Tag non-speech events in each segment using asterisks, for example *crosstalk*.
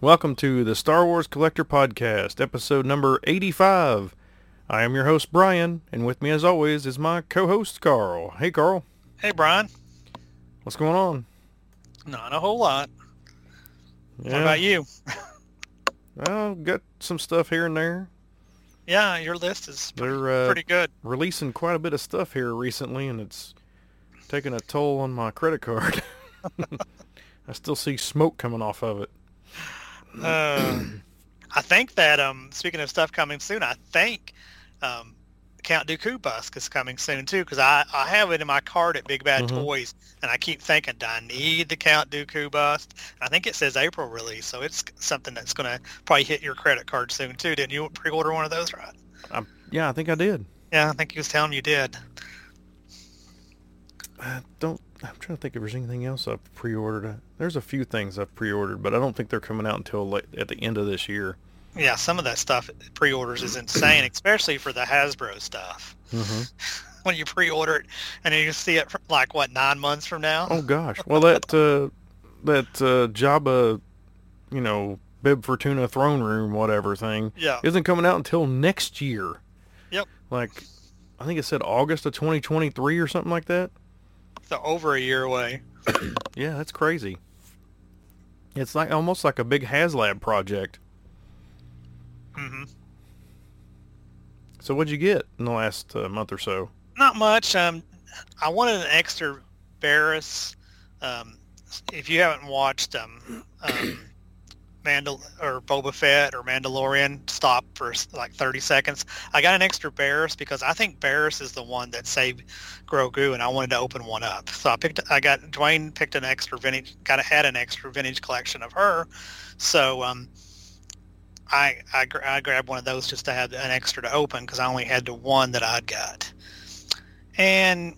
Welcome to the Star Wars Collector Podcast, episode number 85. I am your host, Brian, and with me as always is my co-host, Carl. Hey, Carl. Hey, Brian. What's going on? Not a whole lot. Yeah, What about you? *laughs* Well, got some stuff here and there. Yeah, your list is pretty, They're uh, pretty good. releasing quite a bit of stuff here recently, and it's taking a toll on my credit card. *laughs* I still see smoke coming off of it. Uh, *clears throat* I think that um, speaking of stuff coming soon, I think um, Count Dooku Busk is coming soon too because I, I have it in my cart at Big Bad Mhm. Toys, and I keep thinking, do I need the Count Dooku Bust? I think it says April release, so it's something that's going to probably hit your credit card soon too. Didn't you pre-order one of those, right? Um, Yeah, I think I did. Yeah, I think he was telling you did. I don't. I'm trying to think if there's anything else I've pre-ordered. There's a few things I've pre-ordered, but I don't think they're coming out until late, at the end of this year. Yeah, some of that stuff pre-orders is insane, *clears throat* especially for the Hasbro stuff. hmm *laughs* when you pre-order it and then you see it for like what nine months from now. Oh gosh. Well, *laughs* that uh, that uh, Jabba, you know, Bib Fortuna throne room, whatever thing, Yeah, isn't coming out until next year. Yep. Like, I think it said August of 2023 or something like that. So over a year away. *coughs* Yeah, that's crazy. It's like almost like a big HasLab project. hmm So what'd you get in the last uh, month or so? Not much. Um, I wanted an extra Barris. Um, if you haven't watched them, um, Mandal or Boba Fett or Mandalorian, stop for like 30 seconds. I got an extra Barris because I think Barris is the one that saved Grogu, and I wanted to open one up. So I picked. I got Dwayne picked an extra vintage. Got had an extra vintage collection of her. So um, I, I I grabbed one of those just to have an extra to open because I only had the one that I'd got. And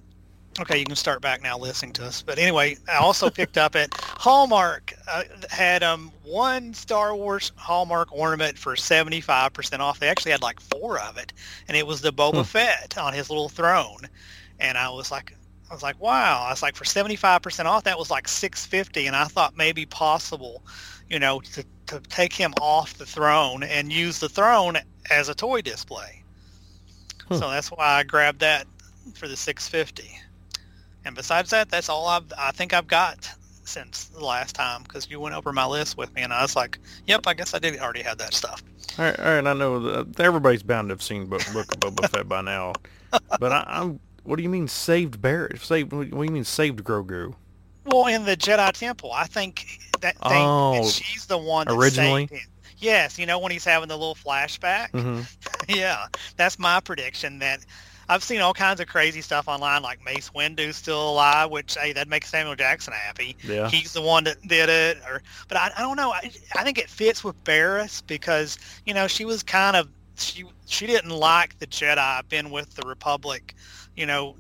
okay, you can start back now listening to us. But anyway, I also *laughs* picked up at Hallmark uh, had um one Star Wars Hallmark ornament for seventy five percent off. They actually had like four of it, and it was the Boba Hmm. Fett on his little throne. And I was like, I was like, wow. I was like, for seventy five percent off, that was like six fifty, and I thought maybe possible, you know, to to take him off the throne and use the throne as a toy display. Hmm. So that's why I grabbed that for the 650. And besides that, that's all I've I think I've got since the last time because you went over my list with me and I was like, yep, I guess I did already have that stuff. All right, all right I know that everybody's bound to have seen Book, Book of Boba Fett by now, *laughs* but I, I'm. What do you mean saved Barrett? Saved? What do you mean saved Grogu? Well, in the Jedi Temple, I think that they, Oh, she's the one that originally? Yes, you know when he's having the little flashback. hmm *laughs* yeah, that's my prediction. That I've seen all kinds of crazy stuff online, like Mace Windu's still alive, which hey, that makes Samuel Jackson happy. Yeah. he's the one that did it or but i, I don't know I, I think it fits with Barris because you know she was kind of she she didn't like the jedi been with the republic you know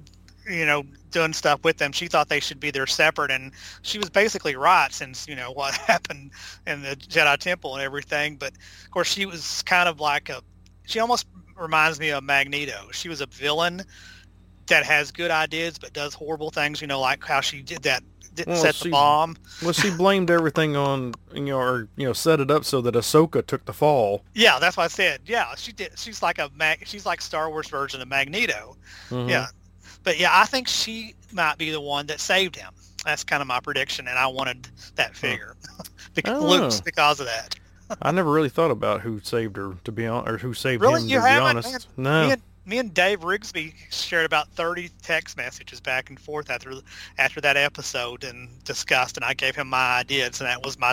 you know doing stuff with them she thought they should be there separate and she was basically right since you know *laughs* what happened in the jedi temple and everything but of course she was kind of like a she almost reminds me of magneto she was a villain that has good ideas but does horrible things you know like how she did that Well, set she- the bomb Well, she blamed everything on you know, or you know, set it up so that Ahsoka took the fall. Yeah, that's what I said. Yeah, she did. She's like a mag. She's like Star Wars version of Magneto. Mhm. Yeah, but yeah, I think she might be the one that saved him. That's kind of my prediction, and I wanted that figure *laughs* because. Luke's because of that. I never really thought about who saved her to be on, or who saved Really? him You to be honest. No. Me and me and Dave Rigsby shared about thirty text messages back and forth after after that episode and discussed, and I gave him my ideas, and that was my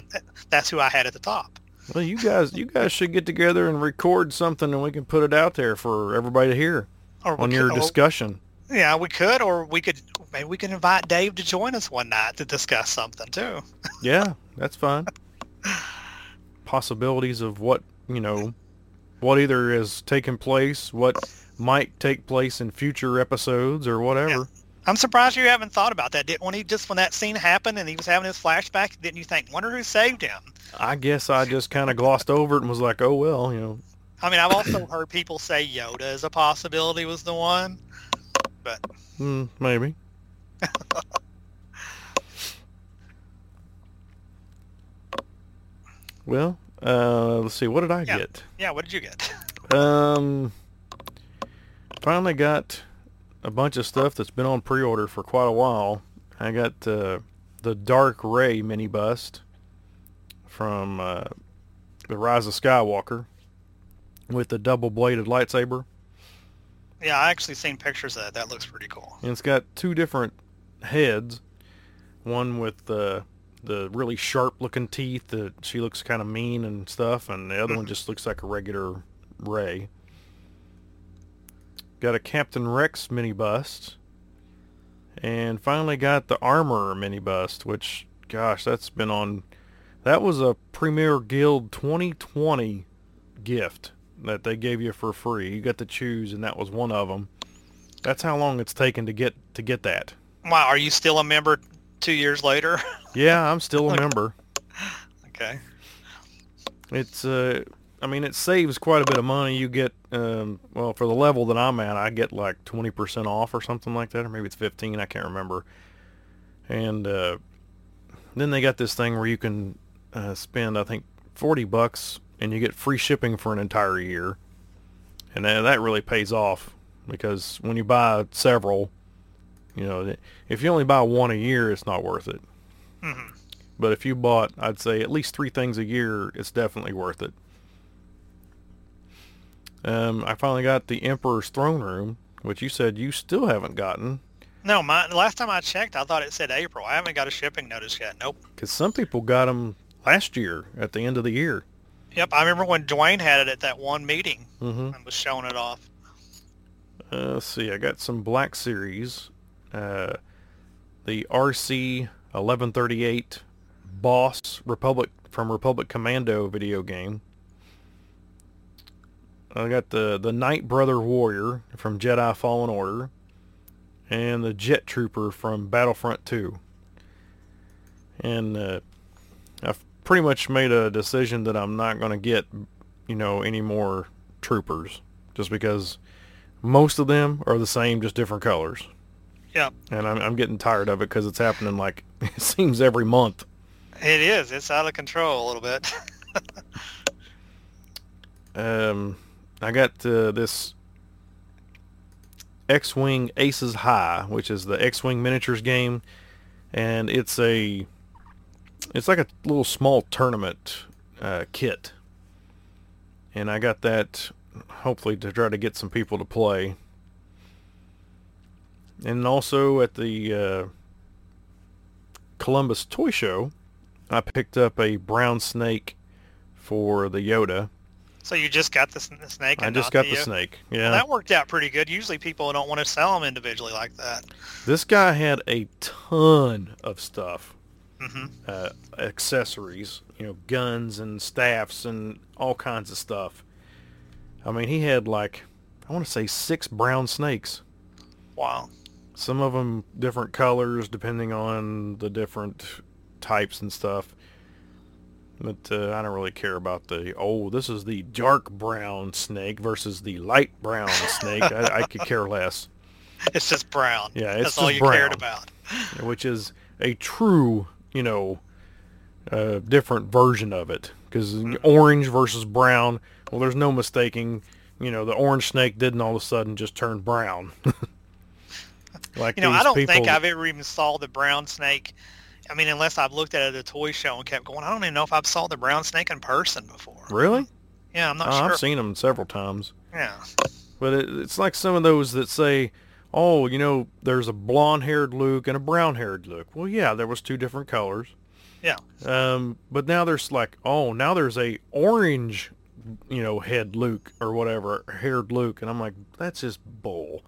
that's who I had at the top. Well, you guys, you guys should get together and record something, and we can put it out there for everybody to hear Or on could- your or- discussion. Yeah, we could, or we could maybe we can invite Dave to join us one night to discuss something too. Yeah, that's fine. *laughs* Possibilities of what you know, what either has taken place, what might take place in future episodes, or whatever. I'm surprised you haven't thought about that. Didn't when he just when that scene happened and he was having his flashback, didn't you think, wonder who saved him? I guess I just kind of glossed over it and was like, oh well, you know. I mean, I've also heard people say Yoda as a possibility was the one, but Mm, maybe. *laughs* Well, uh, let's see. What did I Yeah. get? Yeah, what did you get? *laughs* Um, finally got a bunch of stuff that's been on pre-order for quite a while. I got uh, the Dark Rey mini bust from uh, the Rise of Skywalker with the double-bladed lightsaber. yeah, I actually seen pictures of that. That looks pretty cool. And it's got two different heads. One with the the really sharp looking teeth that she looks kind of mean and stuff, and the other one mm-hmm. just looks like a regular Rey. Got a Captain Rex mini bust. And finally got the Armorer mini bust, which gosh, that's been on that was a Premier Guild 2020 gift that they gave you for free. You got to choose and that was one of them. That's how long it's taken to get to get that. Wow, are you still a member two years later? *laughs* Yeah, I'm still a member. okay. It's uh I mean it saves quite a bit of money. You get um well for the level that I'm at, I get like 20% off or something like that or maybe it's 15, I can't remember. And uh then they got this thing where you can uh, spend I think 40 bucks and you get free shipping for an entire year. And that, that really pays off because when you buy several, you know, if you only buy one a year, it's not worth it. hmm But if you bought, I'd say at least three things a year, it's definitely worth it. Um, I finally got the Emperor's Throne Room, which you said you still haven't gotten, No, my last time I checked, I thought it said April. I haven't got a shipping notice yet. Nope. because some people got them last year at the end of the year. Yep, I remember when Dwayne had it at that one meeting hmm and was showing it off. Uh, let's see, I got some Black Series, uh, the RC 1138 Boss Republic from Republic Commando video game. I got the the Night Brother Warrior from Jedi Fallen Order, and the Jet Trooper from Battlefront 2. And uh, I've pretty much made a decision that I'm not going to get, you know, any more troopers, just because most of them are the same, just different colors. Yep. And I'm, I'm getting tired of it because it's happening like *laughs* it seems every month. It is. It's out of control a little bit. *laughs* Um, I got uh, this X-wing Aces High, which is the X-wing miniatures game, and it's a it's like a little small tournament uh, kit, and I got that hopefully to try to get some people to play. And also at the uh, Columbus Toy Show, I picked up a brown snake for the Yoda. so you just got the, the snake. I just got the uh, snake. Well, Yeah. that worked out pretty good. Usually people don't want to sell them individually like that. This guy had a ton of stuff, mm-hmm. uh, accessories, you know, guns and staffs and all kinds of stuff. I mean, he had like, I want to say six brown snakes. Wow. Some of them different colors depending on the different types and stuff. But uh, I don't really care about the, oh, this is the dark brown snake versus the light brown snake. I, I could care less. *laughs* It's just brown. Yeah, it's That's all you cared brown. about. *laughs* which is a true, you know, uh, different version of it. Because orange versus brown, well, there's no mistaking. You know, the orange snake didn't all of a sudden just turn brown. *laughs* like You know, I don't people, think I've ever even saw the brown snake. I mean, unless I've looked at it at a toy show and kept going, I don't even know if I've saw the brown snake in person before. really. Yeah, I'm not Oh, sure. I've seen them several times, Yeah. but it, it's like some of those that say, "Oh, you know, there's a blonde-haired Luke and a brown-haired Luke." Well, yeah, there was two different colors. Yeah. Um, but now there's like, oh, now there's a orange, you know, head Luke or whatever, haired Luke, and I'm like, that's just bull.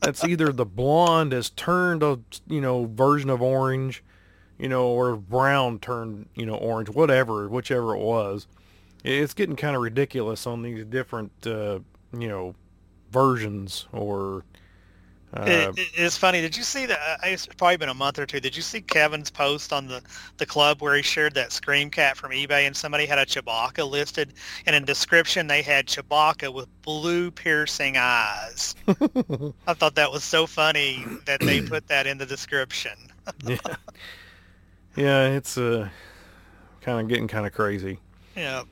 That's either the blonde has turned a, you know, version of orange, you know, or brown turned, you know, orange, whatever, whichever it was. It's getting kind of ridiculous on these different, uh, you know, versions or. Uh, It, it- it's funny. Did you see that? It's probably been a month or two. Did you see Kevin's post on the, the club where he shared that Scream Cat from eBay and somebody had a Chewbacca listed and in description they had Chewbacca with blue piercing eyes. *laughs* I thought that was so funny that they put that in the description. *laughs* yeah, yeah, it's uh, kind of getting kind of crazy. Yeah.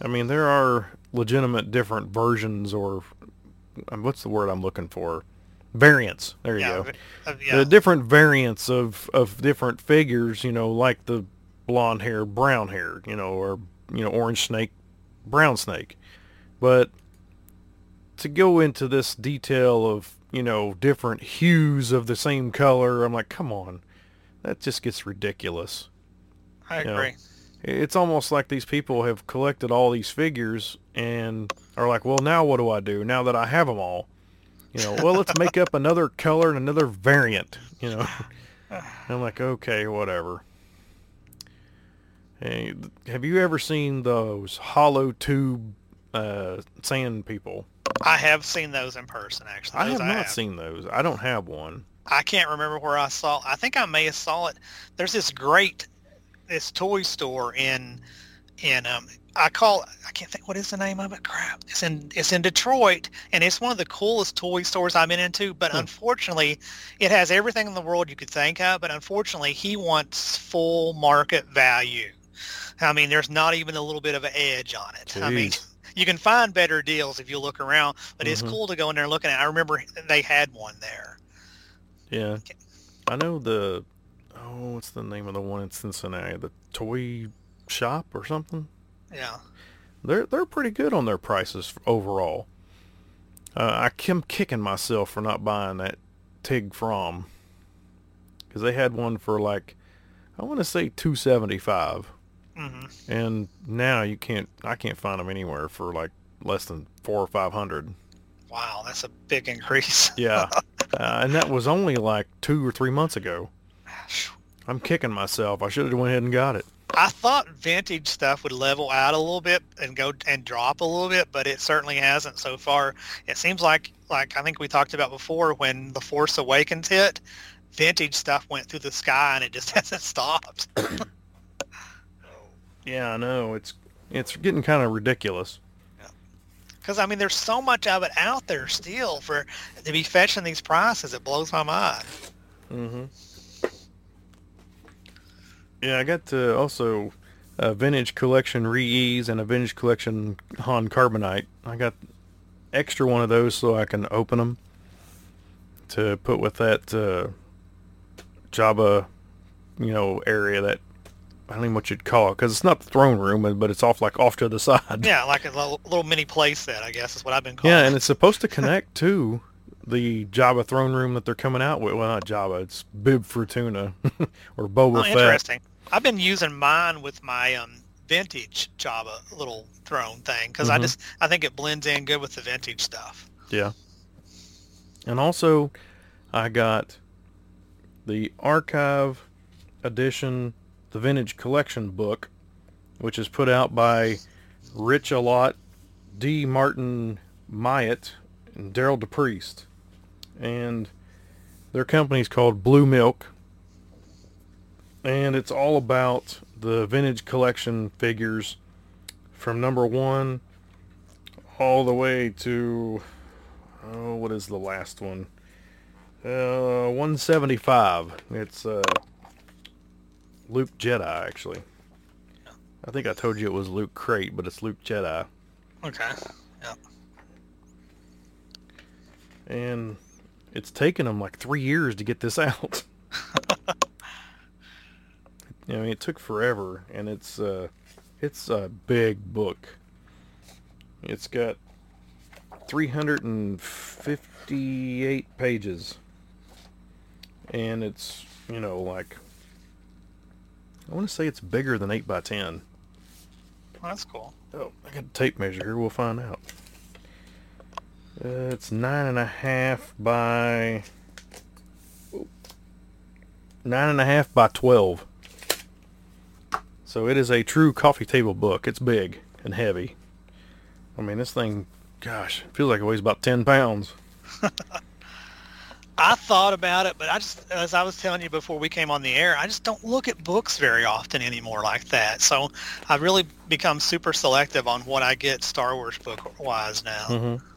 I mean, there are legitimate different versions or um, what's the word I'm looking for? Variants. There you Yeah. go. uh, yeah. The different variants of of different figures, you know, like the blonde hair, brown hair, you know, or you know, orange snake, brown snake. But to go into this detail of, you know, different hues of the same color, I'm like, come on. That just gets ridiculous. I yeah. agree. It's almost like these people have collected all these figures and are like, well, now what do I do now that I have them all? You know, well, let's make up another color and another variant. You know, And *sighs* I'm like, okay, whatever. Hey, have you ever seen those hollow tube uh, sand people? I have seen those in person, actually. I Those have not seen those. I don't have one. I can't remember where I saw. I think I may have saw it. There's this great, this toy store in, in um, I call I can't think what is the name of it. Crap, it's in it's in Detroit, and it's one of the coolest toy stores I've been into. But Hmm. unfortunately, it has everything in the world you could think of. But unfortunately, he wants full market value. I mean, there's not even a little bit of an edge on it. I mean, *laughs* you can find better deals if you look around, but it's Mhm. cool to go in there and look at it. I remember they had one there. Yeah. I know the oh, what's the name of the one in Cincinnati? The toy shop or something? Yeah. They're they're pretty good on their prices overall. Uh, I am kicking myself for not buying that Tig Fromm because they had one for like I want to say 275 hmm and now you can't I can't find them anywhere for like less than 4 or 500. Wow, that's a big increase. *laughs* Yeah. uh, and that was only like 2 or 3 months ago. I'm kicking myself. I should have went ahead and got it. I thought vintage stuff would level out a little bit and go and drop a little bit, but it certainly hasn't so far. It seems like, like I think we talked about before, when The Force Awakens hit, vintage stuff went through the sky and it just *laughs* hasn't stopped. *coughs* Yeah, I know. It's it's getting kind of ridiculous. Because I mean, there's so much of it out there still for to be fetching these prices. It blows my mind. Mm-hmm. Yeah, I got uh, also a vintage collection re-ease and a vintage collection Han Carbonite. I got extra one of those so I can open them to put with that uh, Jabba, you know, area that I don't even know what you'd call it because it's not the throne room, but it's off like off to the *laughs* side. Yeah, like a little, little mini play set, I guess is what I've been calling. Yeah, and it's supposed to connect to the Jabba throne room that they're coming out with. Well, not Jabba, it's Bib Fortuna *laughs* or Boba Oh, Fett. interesting. I've been using mine with my um, vintage Jabba little throne thing because I Mhm. just I think it blends in good with the vintage stuff. Yeah. And also, I got the archive edition, the vintage collection book, which is put out by Rich Alot, D. Martin Myatt, and Daryl DePriest. And their company's called Blue Milk. And it's all about the vintage collection figures from number one all the way to oh what is the last one uh 175 it's uh luke jedi actually i think i told you it was luke crate but it's luke jedi Okay. and it's taken them like three years to get this *laughs* out i mean it took forever and it's uh it's a big book it's got 358 pages and it's you know like i want to say it's bigger than 8 by 10 Well, that's cool. Oh, I got a tape measure here. We'll find out. It's nine and a half by nine and a half by twelve. So it is a true coffee table book. It's big and heavy. I mean, this thing, gosh, feels like it weighs about ten pounds. *laughs* I thought about it, but I just, as I was telling you before we came on the air, I just don't look at books very often anymore like that. So I've really become super selective on what I get Star Wars book wise now. Mm-hmm.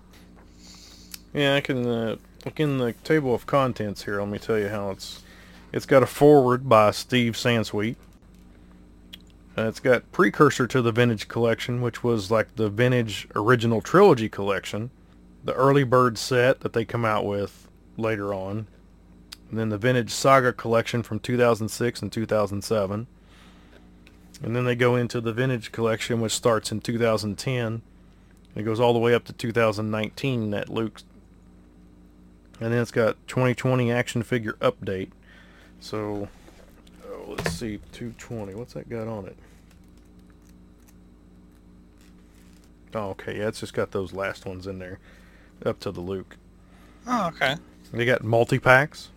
Yeah, I can uh, look in the table of contents here. Let me tell you how it's. It's got a forward by Steve Sansweet. Uh, it's got precursor to the Vintage Collection, which was like the Vintage Original Trilogy Collection, the Early Bird set that they come out with later on, and then the Vintage Saga Collection from 2006 and 2007. And then they go into the Vintage Collection, which starts in 2010. It goes all the way up to 2019 that Luke. And then it's got 2020 action figure update. So, oh, let's see, 220. What's that got on it? Oh, okay. Yeah, it's just got those last ones in there, up to the Luke. Oh, okay. They got multi packs.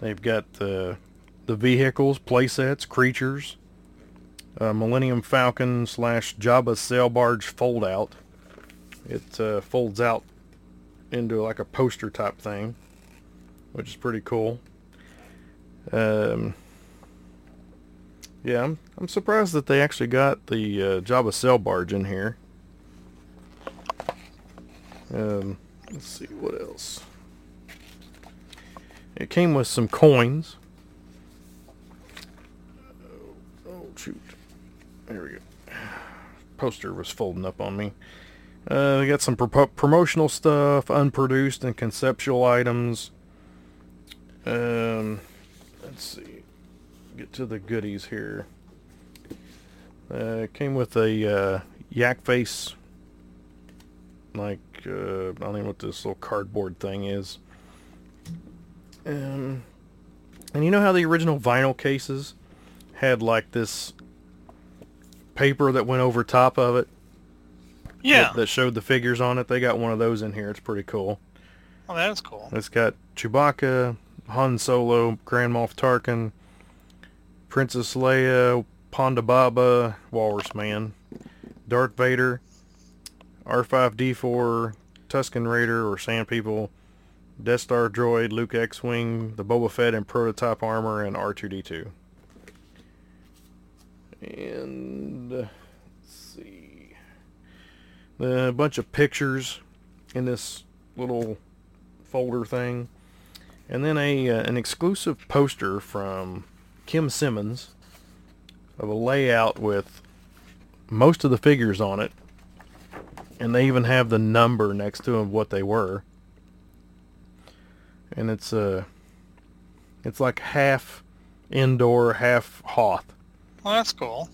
They've got the the vehicles, playsets, creatures, uh, Millennium Falcon slash Jabba sail barge fold out. It uh, folds out into like a poster type thing, which is pretty cool. Um, yeah, I'm, I'm surprised that they actually got the uh, Jabba sail barge in here. Um, let's see what else. It came with some coins. Oh, oh shoot. There we go. Poster was folding up on me. Uh, we got some pro- promotional stuff, unproduced and conceptual items. Um, let's see. Get to the goodies here. Uh, came with a uh, yak face, like uh, I don't even know what this little cardboard thing is. Um, and you know how the original vinyl cases had like this paper that went over top of it Yeah. that, showed the figures on it? They got one of those in here. It's pretty cool. oh, that is cool. It's got Chewbacca, Han Solo, Grand Moff Tarkin, Princess Leia, Ponda Baba, Walrus Man, Darth Vader, R5D4, Tusken Raider or Sand People, Death Star Droid, Luke X-Wing, the Boba Fett and prototype armor, and R2D2. And uh, a bunch of pictures in this little folder thing, and then a uh, an exclusive poster from Kim Simmons of a layout with most of the figures on it, and they even have the number next to them what they were. And it's uh it's like half indoor, half Hoth. Well, that's cool.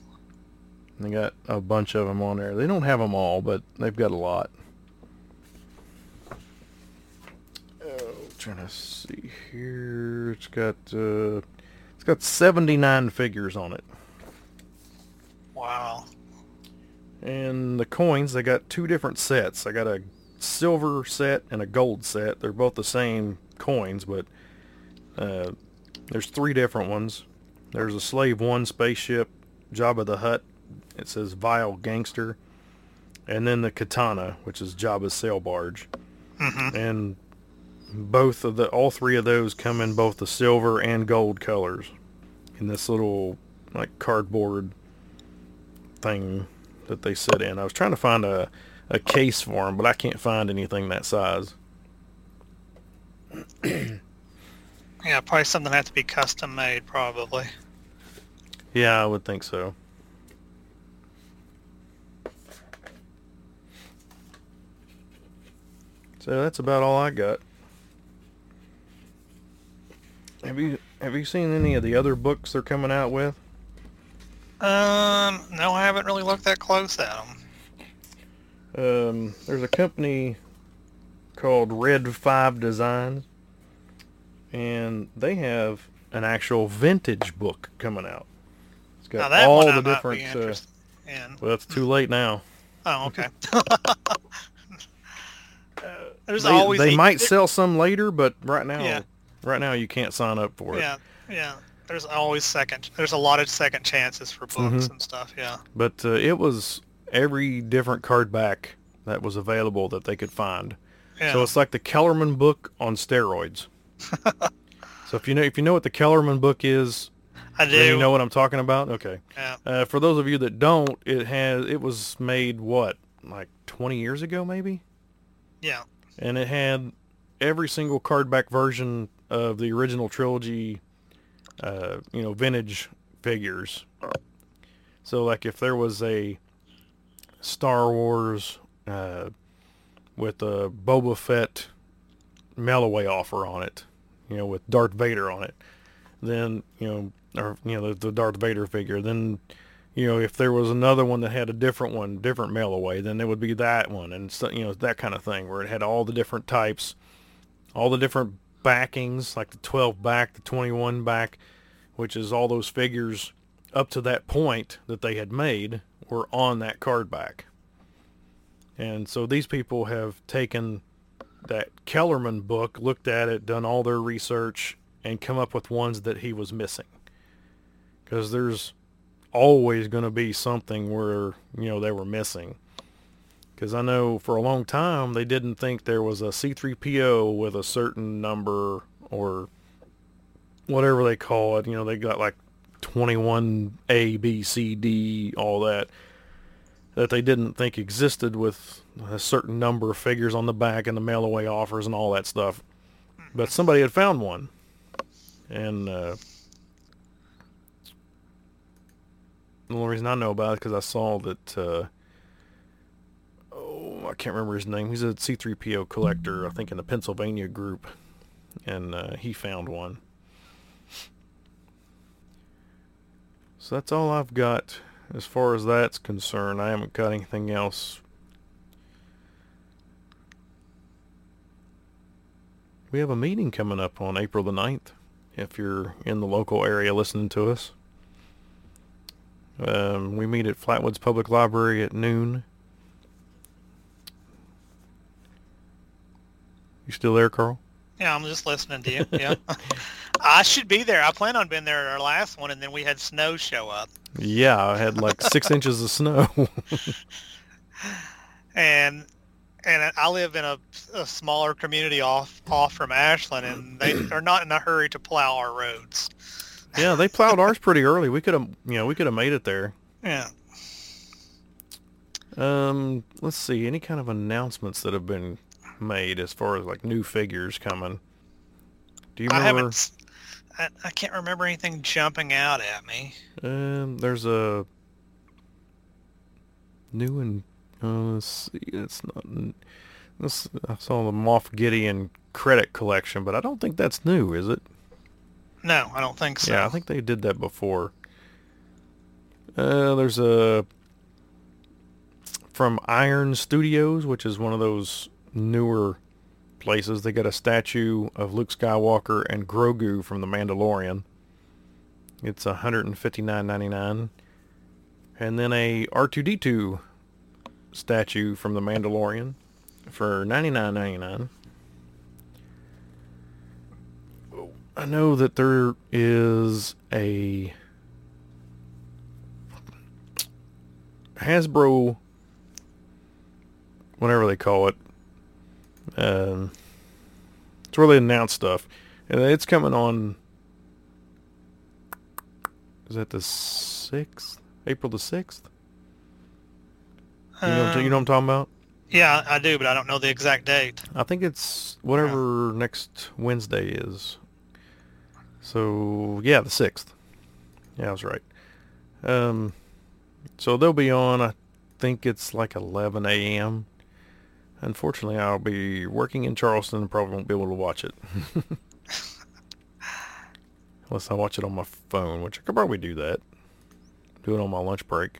They got a bunch of them on there. They don't have them all, but they've got a lot. Oh, trying to see here. It's got uh, it's got 79 figures on it. Wow. And the coins, they got two different sets. I got a silver set and a gold set. They're both the same coins, but uh, there's three different ones. There's a Slave One spaceship, Jabba the Hutt. It says Vile Gangster, and then the Khetanna, which is Jabba's sail barge. hmm And both of the, all three of those come in both the silver and gold colors, in this little like cardboard thing that they sit in. I was trying to find a a case for them, but I can't find anything that size. *clears throat* Yeah, probably something that have to be custom made, probably. Yeah, I would think so. So that's about all I got. Have you have you seen any of the other books they're coming out with? Um, no, I haven't really looked that close at them. Um, there's a company called Red Five Designs, and they have an actual vintage book coming out. It's got all the I different. Uh, in. well, it's too late now. Oh, okay. *laughs* There's They, always they a- might there- sell some later, but right now, Yeah. right now you can't sign up for it. Yeah, yeah. There's always second. There's a lot of second chances for books Mhm. and stuff. Yeah. But uh, it was every different card back that was available that they could find. Yeah. So it's like the Kellerman book on steroids. *laughs* so if you know if you know what the Kellerman book is, I do. you know what I'm talking about. Okay. Yeah. Uh, for those of you that don't, it has it was made what like 20 years ago maybe, Yeah. And it had every single card back version of the original trilogy, uh, you know, vintage figures. So like if there was a Star Wars uh, with a Boba Fett mail offer on it, you know, with Darth Vader on it, then you know, or you know, the, the Darth Vader figure, then you know, if there was another one that had a different one, different mail away, then it would be that one, and so, you know, that kind of thing, where it had all the different types, all the different backings, like the 12 back, the 21 back, which is all those figures up to that point that they had made were on that card back. And so these people have taken that Kellerman book, looked at it, done all their research, and come up with ones that he was missing. Because there's always going to be something where, you know, they were missing. Because I know for a long time they didn't think there was a C3PO with a certain number or whatever they call it. You know, they got like 21 A, B, C, D, all that that they didn't think existed with a certain number of figures on the back and the mail away offers and all that stuff. But somebody had found one. And uh, the only reason I know about it because I saw that, uh, oh, I can't remember his name. He's a C3PO collector, I think in the Pennsylvania group. And uh, he found one. So that's all I've got as far as that's concerned. I haven't got anything else. We have a meeting coming up on April the 9th if you're in the local area listening to us. Um, we meet at Flatwoods Public Library at noon. You still there, Carl? Yeah, I'm just listening to you. Yeah. *laughs* I should be there. I plan on being there at our last one, and then we had snow show up. Yeah, I had like *laughs* six inches of snow. *laughs* and and I live in a, a, smaller community off off from Ashland, and they are not in a hurry to plow our roads. Yeah, they plowed ours pretty early. We could have, you know, we could have made it there. Yeah. Um, let's see. Any kind of announcements that have been made as far as like new figures coming? Do you remember? I haven't. I, I can't remember anything jumping out at me. Um, there's a new and uh, let's see, it's not. This, I saw the Moff Gideon credit collection, but I don't think that's new, is it? No, I don't think so. Yeah, I think they did that before. Uh, there's a from Iron Studios, which is one of those newer places. They got a statue of Luke Skywalker and Grogu from The Mandalorian. It's $159.99. And then a R2-D2 statue from The Mandalorian for $99.99. I know that there is a Hasbro, whatever they call it, um, it's where they announce stuff, and it's coming on. Is that the sixth? April the sixth? You know, um, you know what I'm talking about? Yeah, I do, but I don't know the exact date. I think it's whatever yeah. next Wednesday is. So yeah, the sixth. Yeah, I was right. Um, so they'll be on. I think it's like 11 a.m. Unfortunately, I'll be working in Charleston and probably won't be able to watch it. *laughs* Unless I watch it on my phone, which I could probably do that. Do it on my lunch break.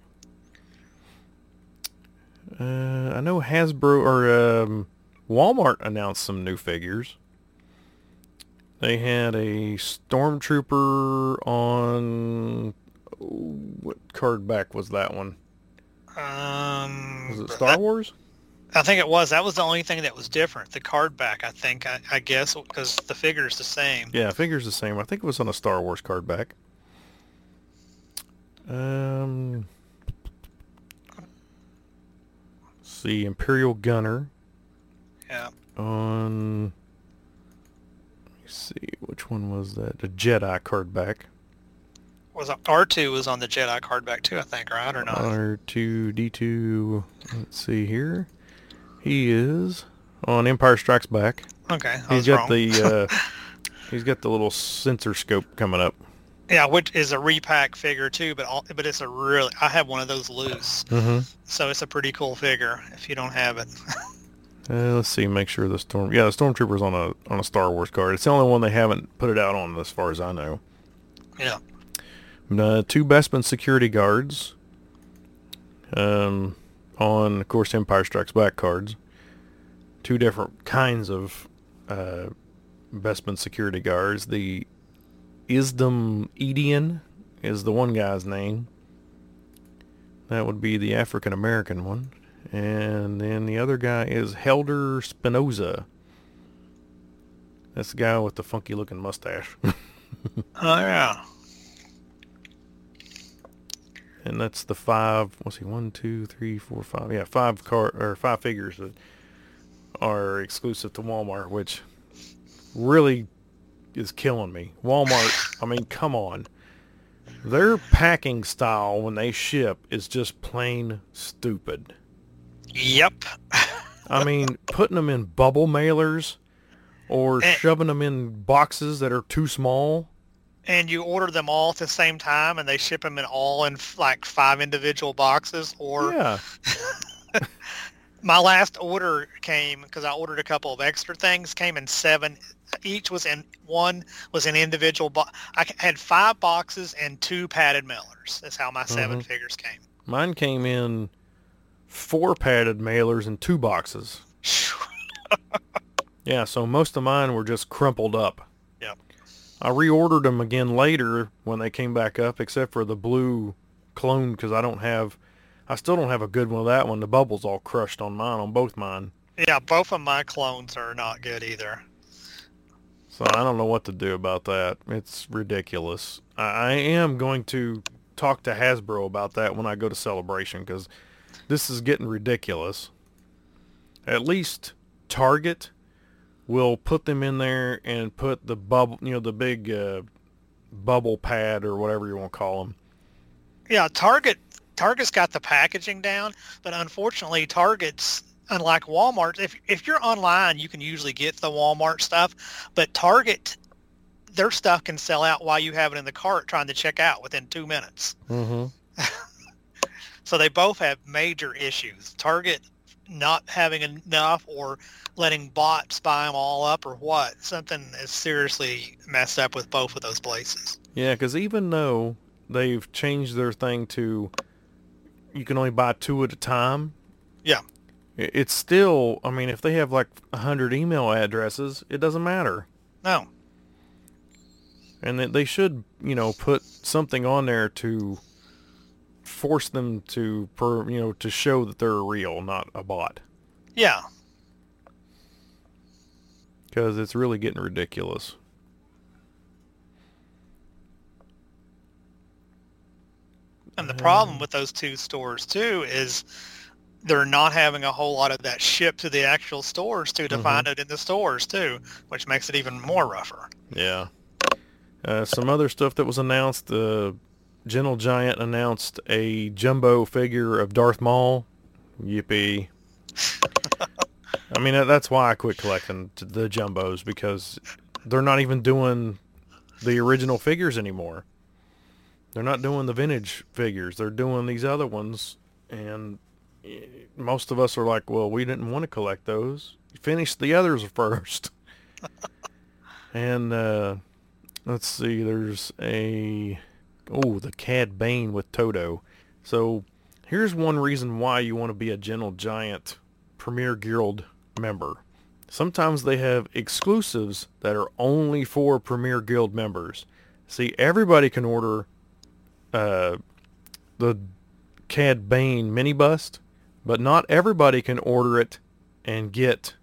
Uh, I know Hasbro or um, Walmart announced some new figures. They had a Stormtrooper on... Oh, what card back was that one? Um, was it Star Wars? I think it was. That was the only thing that was different. The card back, I think, I, I guess, because the figure's the same. Yeah, figure's the same. I think it was on a Star Wars card back. Um, see, Imperial Gunner. Yeah. On, see, which one was that? The Jedi card back. Was R2 was on the Jedi card back too, I think, right or not? R2D2. Let's see here. He is on Empire Strikes Back. Okay, I he's got wrong. the uh, *laughs* he's got the little sensor scope coming up. Yeah, which is a repack figure too, but all, but it's a really I have one of those loose, Mm-hmm. so it's a pretty cool figure. If you don't have it, *laughs* Uh, let's see. Make sure the storm. Yeah, the stormtrooper's on a on a Star Wars card. It's the only one they haven't put it out on, as far as I know. yeah, Uh, two Bespin security guards. Um, on of course Empire Strikes Back cards. Two different kinds of uh, Bespin security guards. The Isdam Edian is the one guy's name. That would be the African American one. And then the other guy is Helder Spinoza. That's the guy with the funky looking mustache. *laughs* oh yeah, and that's the five. what's he, one, two, three, four, five. Yeah, five car or five figures that are exclusive to Walmart, which really is killing me. Walmart. *laughs* I mean, come on. Their packing style when they ship is just plain stupid. Yep. I mean, putting them in bubble mailers or Eh. shoving them in boxes that are too small. and you order them all at the same time, and they ship them in all in like five individual boxes. Or Yeah. *laughs* my last order came because I ordered a couple of extra things. Came in seven. Each was in one was an individual. Bo- I had five boxes and two padded mailers. That's how my 7 Mhm. figures came. Mine came in four padded mailers and two boxes. *laughs* Yeah, so most of mine were just crumpled up. Yep. I reordered them again later when they came back up, except for the blue clone because I don't have, I still don't have a good one of that one. The bubble's all crushed on mine, on both mine. Yeah, both of my clones are not good either. So I don't know what to do about that. It's ridiculous. I, I am going to talk to Hasbro about that when I go to Celebration because this is getting ridiculous. At least Target will put them in there and put the bubble, you know, the big uh, bubble pad or whatever you want to call them. Yeah, Target Target's got the packaging down, but unfortunately Target's unlike Walmart, if if you're online, you can usually get the Walmart stuff, but Target their stuff can sell out while you have it in the cart trying to check out within 2 minutes. Mm-hmm. *laughs* So they both have major issues. Target not having enough or letting bots buy them all up or what. Something is seriously messed up with both of those places. Yeah, because even though they've changed their thing to you can only buy two at a time. Yeah. It's still, I mean, if they have like a hundred email addresses, it doesn't matter. No. And they should, you know, put something on there to force them to, per, you know, to show that they're real, not a bot. Yeah. Because it's really getting ridiculous. And the problem with those two stores too is they're not having a whole lot of that shipped to the actual stores too to Mhm. find it in the stores too, which makes it even more rougher. Yeah. Uh, some other stuff that was announced. Uh, Gentle Giant announced a jumbo figure of Darth Maul. Yippee. I mean, that's why I quit collecting the jumbos because they're not even doing the original figures anymore. They're not doing the vintage figures. They're doing these other ones. And eh, most of us are like, well, we didn't want to collect those. Finish the others *laughs* first. and uh, let's see, there's a oh the Cad Bane with Todo. So here's one reason why you want to be a Gentle Giant Premier Guild member. Sometimes they have exclusives that are only for Premier Guild members. See, everybody can order uh, the Cad Bane mini bust, but not everybody can order it and get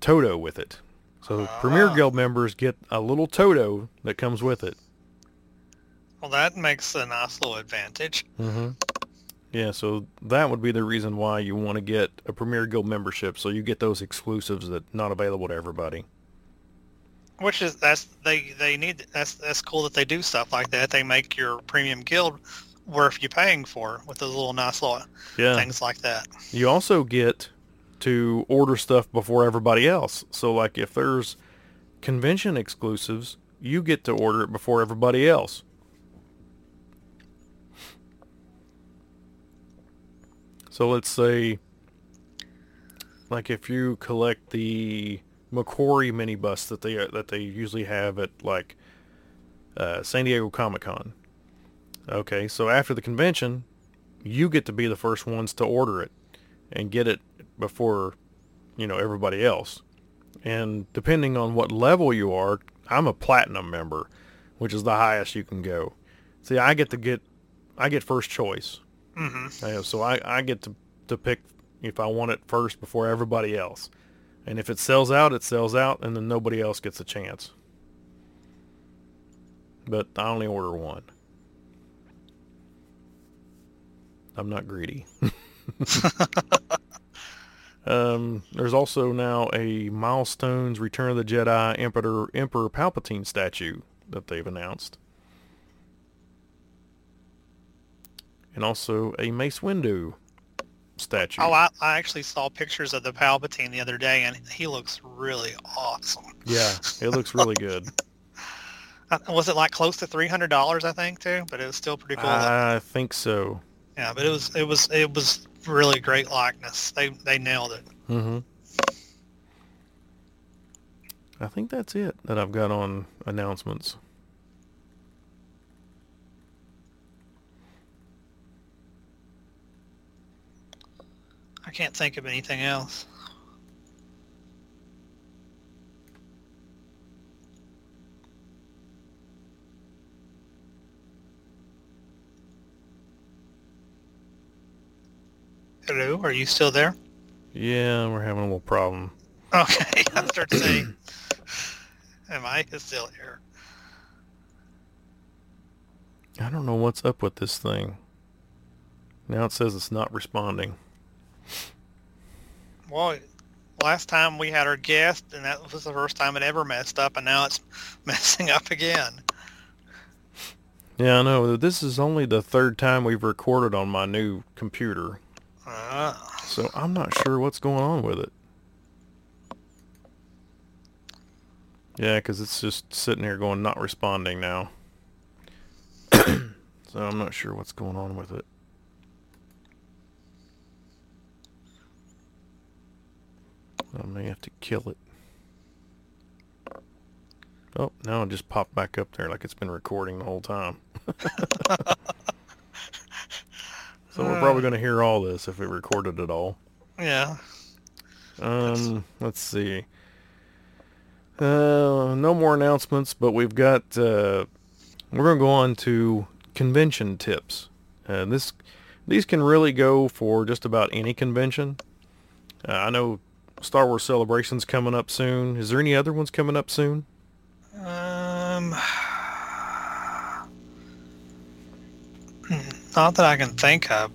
Todo with it. So Premier Ah. Guild members get a little Todo that comes with it. Well, that makes a nice little advantage. Mm-hmm. Yeah, so that would be the reason why you want to get a Premier Guild membership, so you get those exclusives that not available to everybody. Which is that's they they need that's that's cool that they do stuff like that. They make your premium guild worth you paying for with those little nice little Yeah. things like that. You also get to order stuff before everybody else. So like if there's convention exclusives, you get to order it before everybody else. So let's say, like if you collect the Macquarie minibus that they that they usually have at like uh, San Diego Comic Con. Okay, so after the convention, you get to be the first ones to order it and get it before you know everybody else. And depending on what level you are, I'm a platinum member, which is the highest you can go. See, I get to get I get first choice. Mm-hmm. so I, I get to, to pick if I want it first before everybody else. And if it sells out, it sells out, and then nobody else gets a chance. But I only order one. I'm not greedy. *laughs* um, there's also now a Milestones Return of the Jedi Emperor Emperor Palpatine statue that they've announced. And also a Mace Windu statue. Oh, I, I actually saw pictures of the Palpatine the other day, and he looks really awesome. Yeah, it looks really good. *laughs* Uh, Was it like close to three hundred dollars? I think too, but it was still pretty cool. I think so. yeah, but it was it was it was really great likeness. They they nailed it. Mm-hmm. I think that's it that I've got on announcements. I can't think of anything else. Hello, are you still there? Yeah, we're having a little problem. Okay, *laughs* I start saying, *clears throat* am I still here? I don't know what's up with this thing. Now it says it's not responding. Well, last time we had our guest, and that was the first time it ever messed up, and now it's *laughs* messing up again. Yeah, I know. This is only the third time we've recorded on my new computer. Uh, So I'm not sure what's going on with it. Yeah, because it's just sitting here going not responding now. *coughs* so I'm not sure what's going on with it. I may have to kill it. Oh, now it just popped back up there like it's been recording the whole time. *laughs* so we're probably going to hear all this if it recorded it all. yeah. Um, let's see. Uh, no more announcements, but we've got. Uh, we're gonna go on to convention tips. Uh, this, these can really go for just about any convention. Uh, I know Star Wars Celebration's coming up soon. Is there any other ones coming up soon? Um, *sighs* not that I can think of.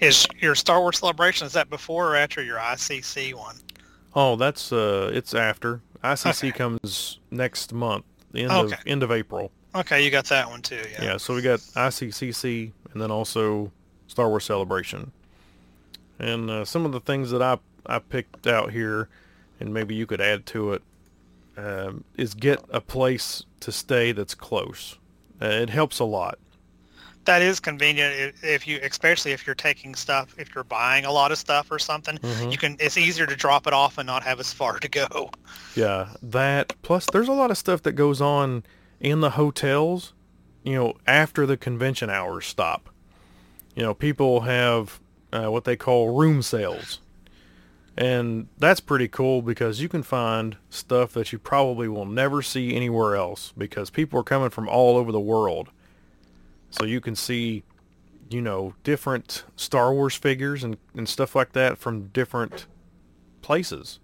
Is your Star Wars celebration is that before or after your ICC one? Oh, that's uh, it's after ICC Okay. comes next month, the end Okay. of end of April. Okay, you got that one too. Yeah. Yeah, so we got ICCC and then also Star Wars Celebration. And uh, some of the things that I I picked out here, and maybe you could add to it, um, is get a place to stay that's close. Uh, it helps a lot. That is convenient if you, especially if you're taking stuff, if you're buying a lot of stuff or something. Mhm. You can. It's easier to drop it off and not have as far *laughs* to go. Yeah, that plus there's a lot of stuff that goes on in the hotels, you know, after the convention hours stop. You know, people have uh, what they call room sales. And that's pretty cool because you can find stuff that you probably will never see anywhere else because people are coming from all over the world. So you can see, you know, different Star Wars figures and, and stuff like that from different places.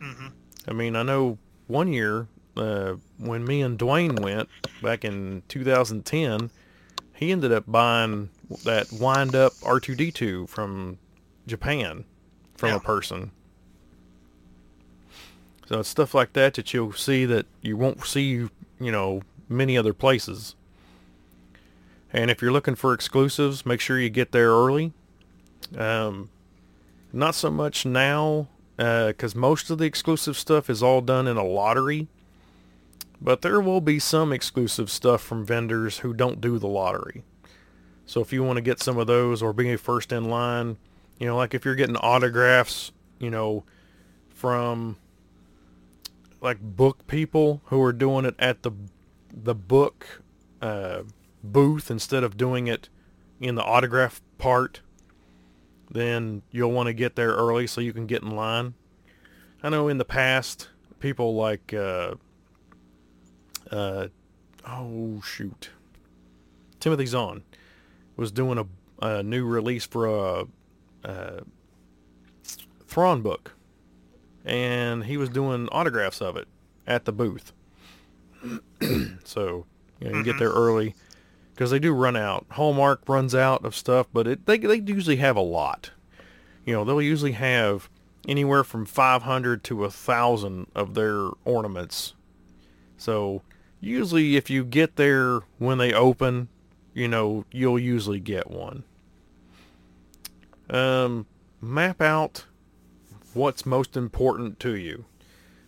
hmm I mean, I know one year uh, when me and Dwayne went back in 2010, he ended up buying that wind up R2D2 from Japan from Yeah. a person. So it's stuff like that that you'll see that you won't see, you know, many other places. And if you're looking for exclusives, make sure you get there early. Um, not so much now because most of the exclusive stuff is all done in a lottery. But there will be some exclusive stuff from vendors who don't do the lottery. So if you want to get some of those or be first in line, You know, like if you're getting autographs, you know, from like book people who are doing it at the the book uh, booth instead of doing it in the autograph part, then you'll want to get there early so you can get in line. I know in the past, people like, uh, uh, oh shoot, Timothy Zahn was doing a, a new release for a, a Thrawn book, and he was doing autographs of it at the booth. *clears throat* so you, know, you get there mm-hmm. early because they do run out. Hallmark runs out of stuff, but it, they they usually have a lot. You know, they'll usually have anywhere from 500 to a thousand of their ornaments. So usually, if you get there when they open, you know you'll usually get one. Um, map out what's most important to you.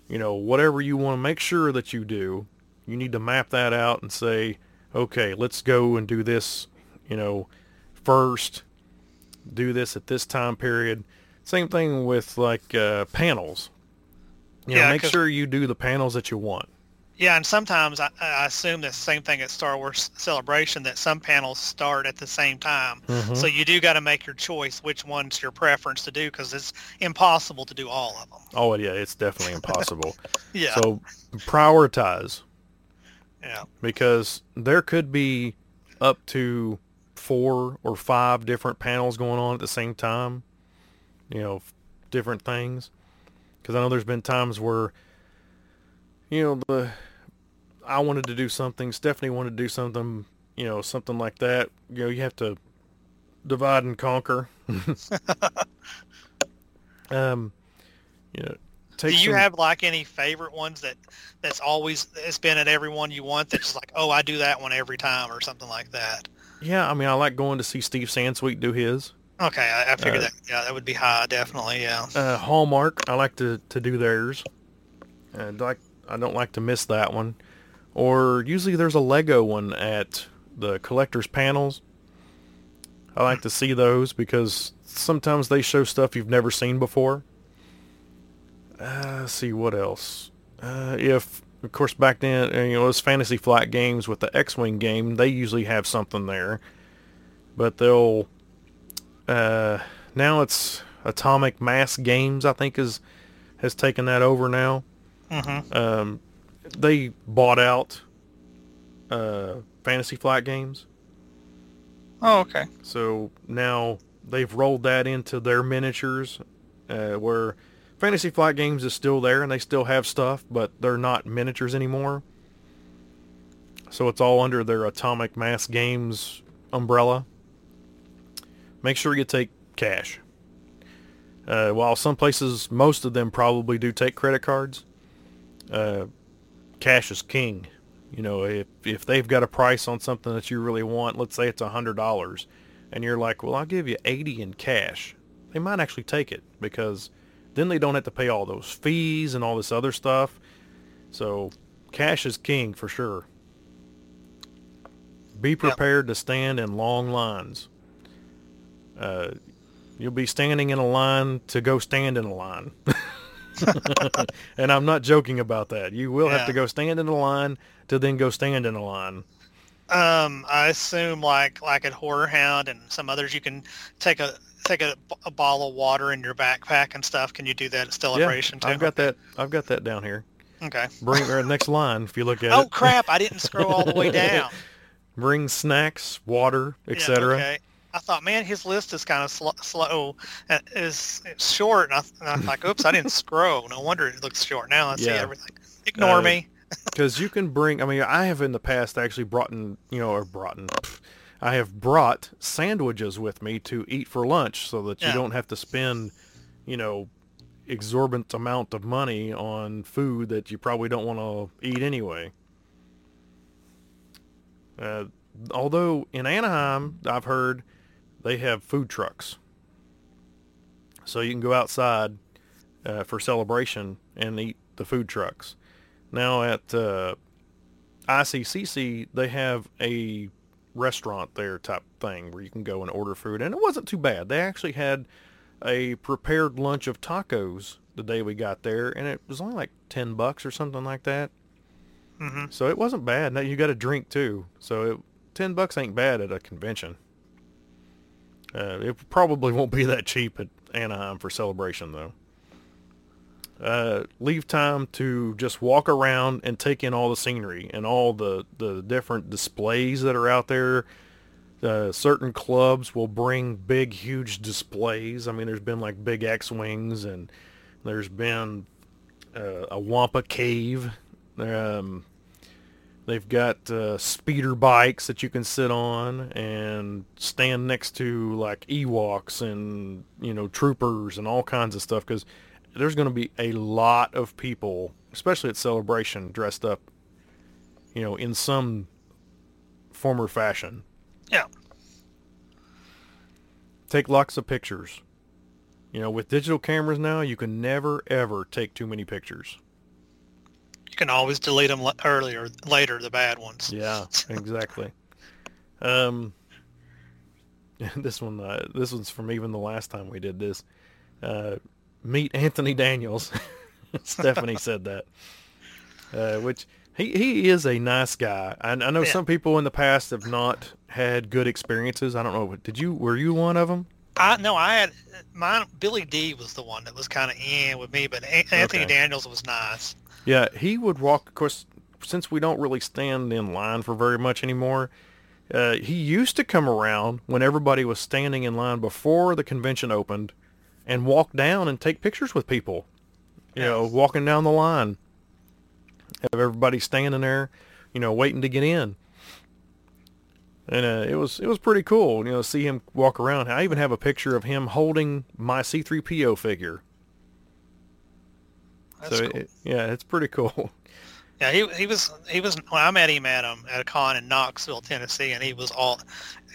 You know, whatever you want to make sure that you do, you need to map that out and say, okay, let's go and do this, you know, first, do this at this time period. Same thing with like uh, panels. You know, Yeah, make 'cause- sure you do the panels that you want. Yeah, and sometimes I, I assume the same thing at Star Wars Celebration that some panels start at the same time. Mhm. So you do got to make your choice which one's your preference to do because it's impossible to do all of them. Oh yeah, it's definitely impossible. *laughs* Yeah, So prioritize yeah, because there could be up to four or five different panels going on at the same time. You know, f- different things. Because I know there's been times where, you know, the I wanted to do something, Stephanie wanted to do something, you know, something like that. You know, you have to divide and conquer. *laughs* um, you know, do you some- have like any favorite ones that that's always it's been at every one you want that's like oh I do that one every time or something like that? Yeah, I mean, I like going to see Steve Sansweet do his. Okay, I, I figured Uh, that yeah that would be high definitely yeah. Uh, Hallmark, I like to, to do theirs. And like I don't like to miss that one. Or usually there's a Lego one at the collector's panels. I like to see those because sometimes they show stuff you've never seen before. Uh, let's see what else. Uh, if of course back then uh, you know those Fantasy Flight games with the X-wing game, they usually have something there, but they'll. Uh, now it's Atomic Mass Games, I think is has taken that over now. hmm Um, they bought out uh, Fantasy Flight games. Oh okay. So now they've rolled that into their miniatures, uh, where Fantasy Flight Games is still there and they still have stuff, but they're not miniatures anymore. So it's all under their Atomic Mass Games umbrella. Make sure you take cash. Uh, while some places, most of them probably do take credit cards, uh, cash is king. You know, if if they've got a price on something that you really want, let's say it's a hundred dollars, and you're like, well, I'll give you eighty in cash. They might actually take it because then they don't have to pay all those fees and all this other stuff. So, cash is king for sure. Be prepared to stand in long lines. Uh, you'll be standing in a line to go stand in a line. *laughs* and I'm not joking about that. You will have to go stand in a line to then go stand in a line. Um, I assume like like at Horror Hound and some others, you can take a take a, a bottle of water in your backpack and stuff. Can you do that at Celebration too? I've got that. I've got that down here. Okay. Bring or next *laughs* line if you look at Oh it. crap! I didn't scroll all the way *laughs* down. Bring snacks, water, Yeah, etc. okay. I thought, man, his list is kind of sl- slow. Uh, is it's short, and I, and I was like, oops, I didn't scroll. No wonder it looks short. Now I see Yeah. everything. Ignore Uh, me. Because you can bring. I mean, I have in the past actually brought in, you know, or brought in. I have brought sandwiches with me to eat for lunch, so that you Yeah. don't have to spend, you know, exorbitant amount of money on food that you probably don't want to eat anyway. Uh, although in Anaheim, I've heard they have food trucks, so you can go outside uh, for celebration and eat the food trucks. Now at uh, ICCC, they have a restaurant there type thing where you can go and order food, and it wasn't too bad. They actually had a prepared lunch of tacos the day we got there, and it was only like ten bucks or something like that. hmm So it wasn't bad. Now you got a drink too, so it, ten bucks ain't bad at a convention. Uh, it probably won't be that cheap at Anaheim for celebration though. Uh, leave time to just walk around and take in all the scenery and all the, the different displays that are out there. Uh, certain clubs will bring big, huge displays. I mean, there's been like big X-wings and there's been uh, a Wampa cave. Um, they've got uh, speeder bikes that you can sit on and stand next to like Ewoks and you know troopers and all kinds of stuff because there's going to be a lot of people, especially at Celebration, dressed up, you know, in some form or fashion. Yeah. Take lots of pictures. You know, with digital cameras now, you can never ever take too many pictures. You can always delete them earlier, later, the bad ones. Yeah, *laughs* exactly. um, *laughs* this one, uh, this one's from even the last time we did this. Uh, meet Anthony Daniels. *laughs* Stephanie said that, uh, which he he is a nice guy. I, I know Yeah. some people in the past have not had good experiences. I don't know. Did you? Were you one of them? I no, I had mine. Billy Dee was the one that was kind of in with me, but Anthony Okay. Daniels was nice. Yeah, he would walk. Of course, since we don't really stand in line for very much anymore, uh, he used to come around when everybody was standing in line before the convention opened, and walk down and take pictures with people. You know, walking down the line, have everybody standing there, you know, waiting to get in. And uh, it was it was pretty cool, you know, see him walk around. I even have a picture of him holding my C3PO figure. That's so cool. it, yeah, it's pretty cool. *laughs* Yeah, he he was he was when I met him at um at a con in Knoxville, Tennessee, and he was all.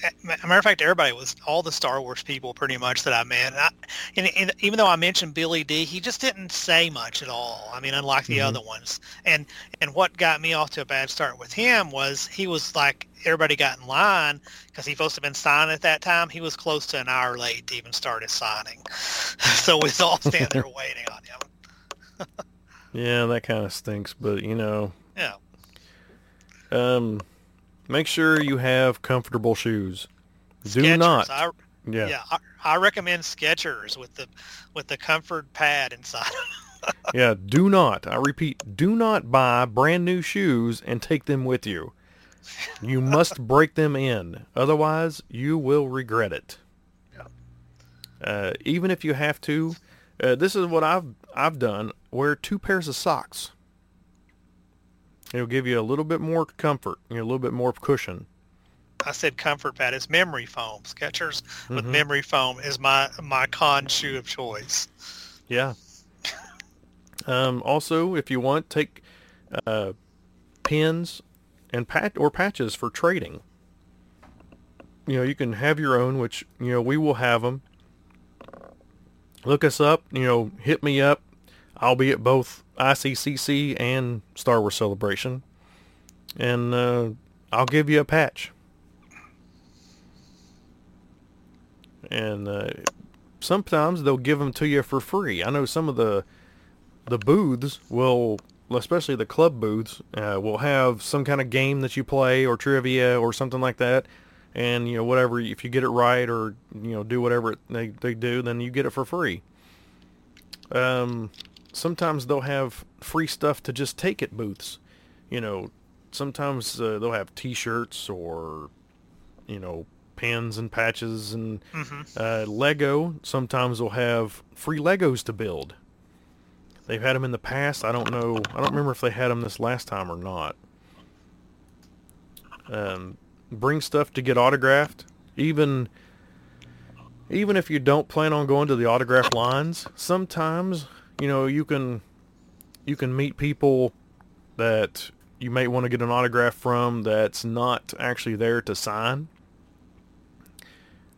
a Matter of fact, everybody was all the Star Wars people pretty much that I met. And, I, and, and even though I mentioned Billy Dee, he just didn't say much at all. I mean, unlike the Mhm. other ones. And and what got me off to a bad start with him was he was like everybody got in line because he supposed to have been signing at that time. He was close to an hour late to even start his signing, *laughs* so we all standing there *laughs* waiting on him. Yeah, that kind of stinks, but you know, Yeah. um, make sure you have comfortable shoes. Do not. I, yeah. Yeah, I, I recommend Skechers with the with the comfort pad inside. *laughs* yeah, do not. I repeat, do not buy brand new shoes and take them with you. You must *laughs* break them in. Otherwise, you will regret it. Yeah. Uh, even if you have to, uh, this is what I've I've done. Wear two pairs of socks. It'll give you a little bit more comfort, you know, a little bit more cushion. I said comfort pad. It's memory foam. Skechers with Mhm. memory foam is my my con shoe of choice. Yeah. Um, also, if you want, take uh, pins and pat or patches for trading. You know, you can have your own, which you know we will have them. Look us up. You know, hit me up. I'll be at both ICCC and Star Wars Celebration, and uh, I'll give you a patch. And uh, sometimes they'll give them to you for free. I know some of the the booths will, especially the club booths, uh, will have some kind of game that you play or trivia or something like that. And you know whatever, if you get it right or you know do whatever they they do, then you get it for free. Um, sometimes they'll have free stuff to just take at booths. You know, sometimes uh, they'll have T-shirts or you know pins and patches and hmm uh, Lego sometimes they'll have free Legos to build. They've had them in the past. I don't know. I don't remember if they had them this last time or not. Um, bring stuff to get autographed. Even even if you don't plan on going to the autograph lines, sometimes you know you can you can meet people that you may want to get an autograph from that's not actually there to sign.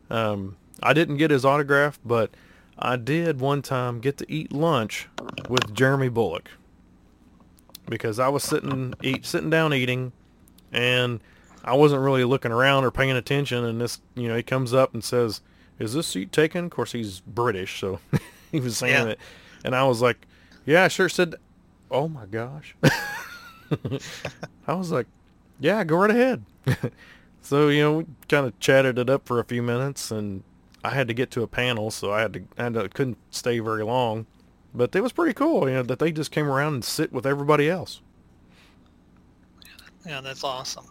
Um, I didn't get his autograph, but I did one time get to eat lunch with Jeremy Bulloch because I was sitting eat sitting down eating, and I wasn't really looking around or paying attention. And this, you know, he comes up and says, is this seat taken? Of course, he's British, so *laughs* he was saying Yeah. it. And I was like, yeah, I sure said, oh my gosh. *laughs* I was like, yeah, go right ahead. *laughs* so, you know, we kind of chatted it up for a few minutes and I had to get to a panel, so I had to, I had to, couldn't stay very long. But it was pretty cool, you know, that they just came around and sit with everybody else. Yeah, that's awesome.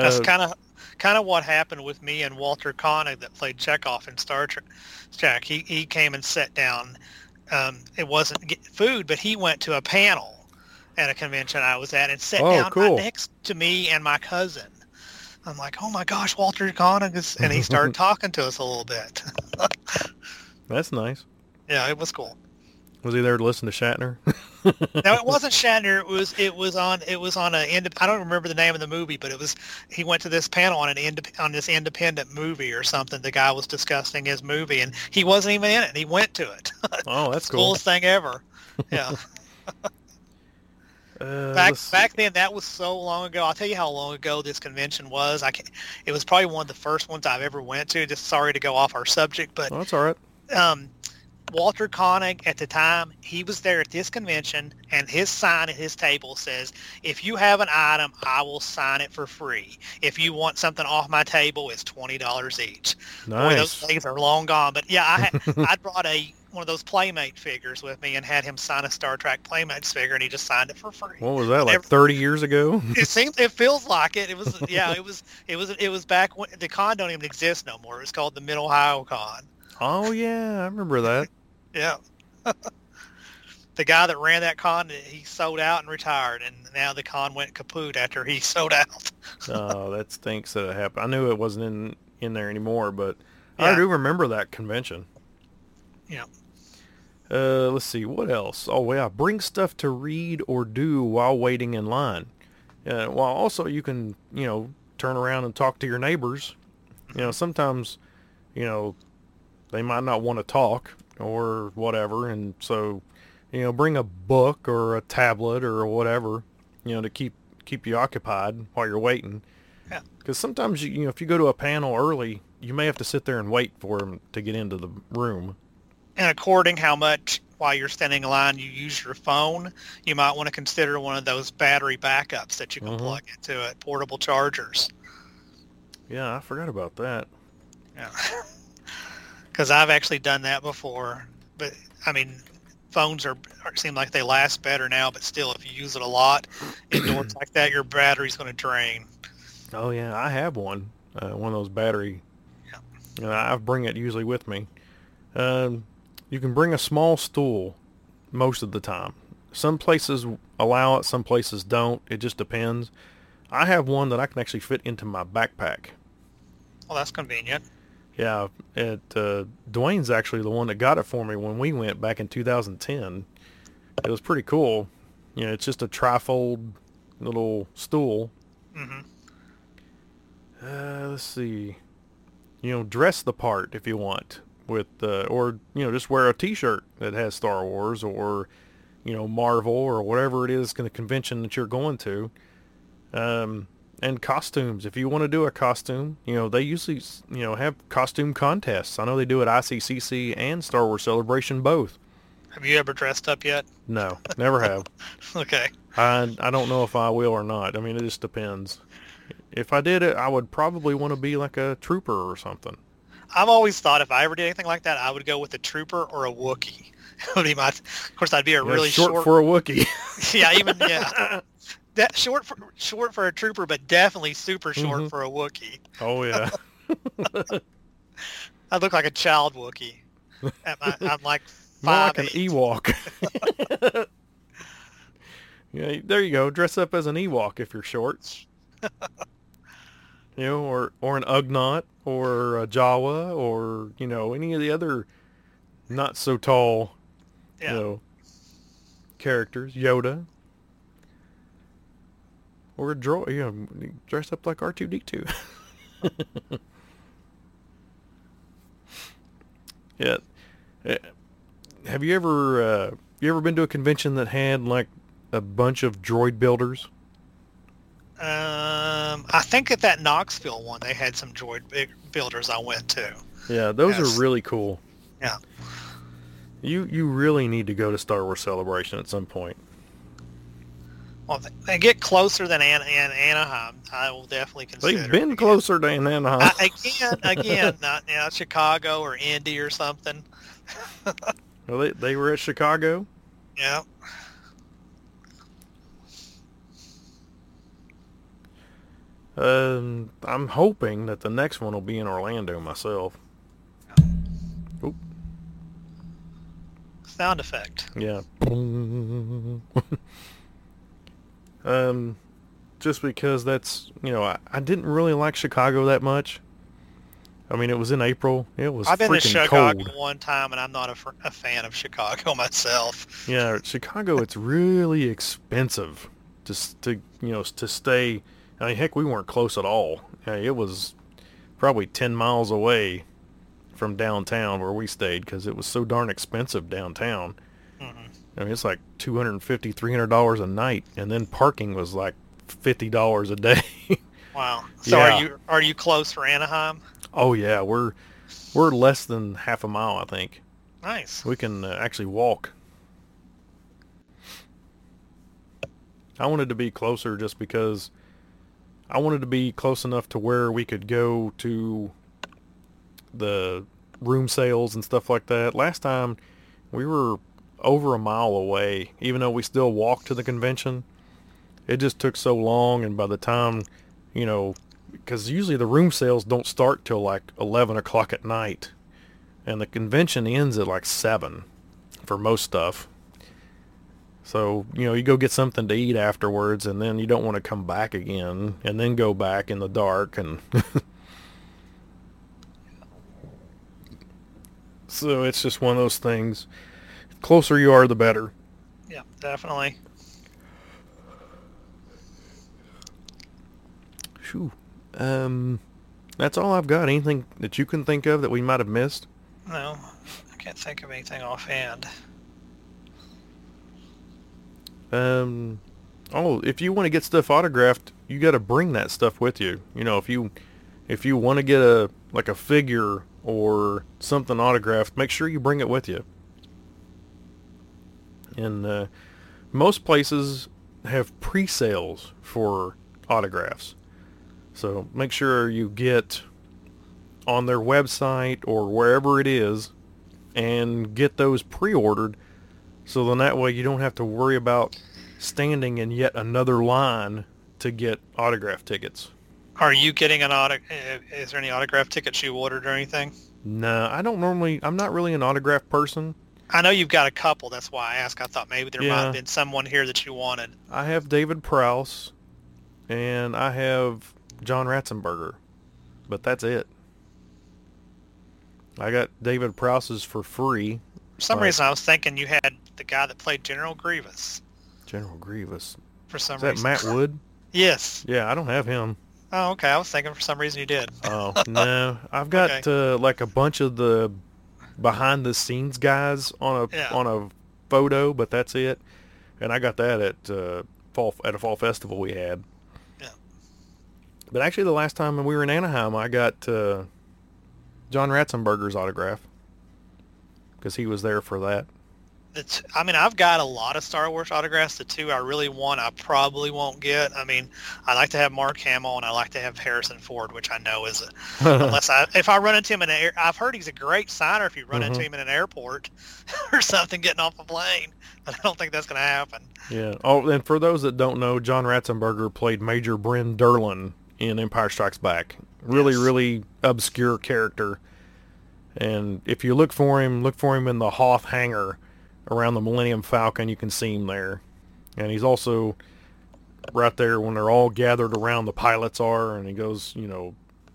That's Uh, kind of kind of what happened with me and Walter Koenig that played Chekov in Star Trek. Trek. He he came and sat down. Um, it wasn't food, but he went to a panel at a convention I was at and sat Oh, down cool. right next to me and my cousin. I'm like, oh my gosh, Walter is, and he started *laughs* talking to us a little bit. *laughs* that's nice. yeah, it was cool. Was he there to listen to Shatner? *laughs* no, it wasn't Shatner. It was it was on it was on a ind- I don't remember the name of the movie, but it was he went to this panel on an ind- on this independent movie or something. The guy was discussing his movie, and he wasn't even in it. and He went to it. *laughs* oh, that's cool. Coolest thing ever. Yeah. *laughs* Uh, back back then, that was so long ago. I'll tell you how long ago this convention was. I can, it was probably one of the first ones I've ever went to. Just sorry to go off our subject, but Oh, that's all right. um, Walter Koenig at the time, he was there at this convention, and his sign at his table says, "If you have an item, I will sign it for free. If you want something off my table, it's twenty dollars each." Boy, those Nice. days are long gone. But yeah, I had, *laughs* I brought a one of those Playmate figures with me and had him sign a Star Trek Playmates figure, and he just signed it for free. What was that, like Never- 30 years ago? *laughs* It seems it feels like it. It was yeah, it was it was it was back when the con don't even exist no more. It was called the Mid Ohio Con. oh, yeah, I remember that. Yeah. *laughs* the guy that ran that con, he sold out and retired, and now the con went kaput after he *laughs* sold out. Oh, that stinks that it happened. I knew it wasn't in, in there anymore, but I do remember that convention. Yeah. Uh, let's see, what else? Oh, yeah, bring stuff to read or do while waiting in line. Uh, while also you can, you know, turn around and talk to your neighbors. You know, sometimes, you know, they might not want to talk or whatever, and so, you know, bring a book or a tablet or whatever, you know, to keep keep you occupied while you're waiting. Yeah. Because sometimes you, you know, if you go to a panel early, you may have to sit there and wait for them to get into the room. And according how much while you're standing in line you use your phone, you might want to consider one of those battery backups that you can Mhm. plug into it, portable chargers. Yeah, I forgot about that. Yeah. *laughs* Because I've actually done that before, but I mean, phones are, are seem like they last better now, but still, if you use it a lot indoors *clears throat* like that, your battery's going to drain. Oh yeah, I have one. Uh, one of those battery. Yeah. And I bring it usually with me. Um, you can bring a small stool most of the time. Some places allow it, some places don't. It just depends. I have one that I can actually fit into my backpack. Well, that's convenient. Yeah, it uh, Dwayne's actually the one that got it for me when we went back in 2010. It was pretty cool. You know, it's just a trifold little stool. hmm Uh, let's see. You know, dress the part if you want with, uh, or you know, just wear a T-shirt that has Star Wars or, you know, Marvel or whatever it is in the convention that you're going to. Um, and costumes. If you want to do a costume, you know, they usually, you know, have costume contests. I know they do at ICCC and Star Wars Celebration both. Have you ever dressed up yet? No, never have. *laughs* Okay. I I don't know if I will or not. I mean, it just depends. If I did it, I would probably want to be like a trooper or something. I've always thought if I ever did anything like that, I would go with a trooper or a Wookiee. *laughs* would be my, of course, I'd be a Yeah, really short, short. for a Wookiee. *laughs* yeah, even yeah, that short for short for a trooper, but definitely super short Mhm. for a Wookiee. oh yeah. *laughs* *laughs* I look like a child Wookiee. At my, I'm like *laughs* five. More five like an eight. Ewok. yeah, there you go. Dress up as an Ewok if you're short. you know, or or an Ugnaught or a Jawa or you know any of the other not so tall Yeah. you know characters. Yoda. Or a droid, you know, dress up like R2D2. *laughs* yeah. Eh, Have you ever uh, you ever been to a convention that had like a bunch of droid builders? Um, Um, I think at that Knoxville one, they had some droid builders I went to. Yeah, those Yes. are really cool. Yeah. You you really need to go to Star Wars Celebration at some point. Well, they- they get closer than An- An- Anaheim. I will definitely consider. They've been closer than Anaheim. I, again, again, not you know, Chicago or Indy or something. *laughs* Well, they, they were at Chicago. Yeah. Um, I'm hoping that the next one will be in Orlando myself. Oop. Sound effect. Yeah. *laughs* um, just because that's you know I, I didn't really like Chicago that much. I mean, it was in April. It was I've been to freaking Chicago cold. one time, and I'm not a, a fan of Chicago *laughs* myself. Yeah, Chicago. It's really expensive just to you know to stay. I mean, heck, we weren't close at all. Yeah, it was probably ten miles away from downtown where we stayed because it was so darn expensive downtown. I mean, it's like two hundred and fifty, three hundred dollars a night, and then parking was like fifty dollars a day. *laughs* Wow. So Yeah. are you are you close for Anaheim? oh yeah, we're we're less than half a mile, I think. Nice. We can uh, actually walk. I wanted to be closer just because I wanted to be close enough to where we could go to the room sales and stuff like that. Last time we were over a mile away, even though we still walked to the convention. It just took so long, and by the time, you know, because usually the room sales don't start till like 11 o'clock at night and the convention ends at like seven for most stuff. So you know you go get something to eat afterwards, and then you don't want to come back again, and then go back in the dark, and *laughs* so it's just one of those things. Closer you are, the better. Yeah, definitely. Phew. Um, that's all I've got. Anything that you can think of that we might have missed? No, I can't think of anything offhand. Um, oh, if you want to get stuff autographed, you got to bring that stuff with you. You know, if you if you want to get a like a figure or something autographed, make sure you bring it with you. And uh, most places have pre-sales for autographs, so make sure you get on their website or wherever it is and get those pre-ordered so then that way you don't have to worry about standing in yet another line to get autograph tickets. Are you getting an auto? uh, Is there any autograph tickets you ordered or anything? No, I don't normally. I'm not really an autograph person. I know you've got a couple. That's why I asked. I thought maybe there might have been someone here that you wanted. I have David Prowse, and I have John Ratzenberger, but that's it. I got David Prowse's for free. For some Right. reason, I was thinking you had the guy that played General Grievous. General Grievous. For some Is that reason. Matt *laughs* Wood? Yes. Yeah, I don't have him. Oh, okay. I was thinking for some reason you did. Oh *laughs* no, I've got uh, like a bunch of the behind the scenes guys on a Yeah. on a photo, but that's it. And I got that at uh, fall at a fall festival we had. Yeah. But actually, the last time we were in Anaheim, I got uh, John Ratzenberger's autograph because he was there for that. The t- I mean, I've got a lot of Star Wars autographs. The two I really want, I probably won't get. I mean, I like to have Mark Hamill and I like to have Harrison Ford, which I know is a, *laughs* unless I if I run into him in an air, I've heard he's a great signer if you run into Mhm. him in an airport *laughs* or something getting off a plane. But I don't think that's going to happen. Yeah. Oh, and for those that don't know, John Ratzenberger played Major Bren Derlin in Empire Strikes Back. Really, Yes. really obscure character. And if you look for him, look for him in the Hoth hangar around the Millennium Falcon. You can see him there. And he's also right there when they're all gathered around the pilots are, and he goes, you know,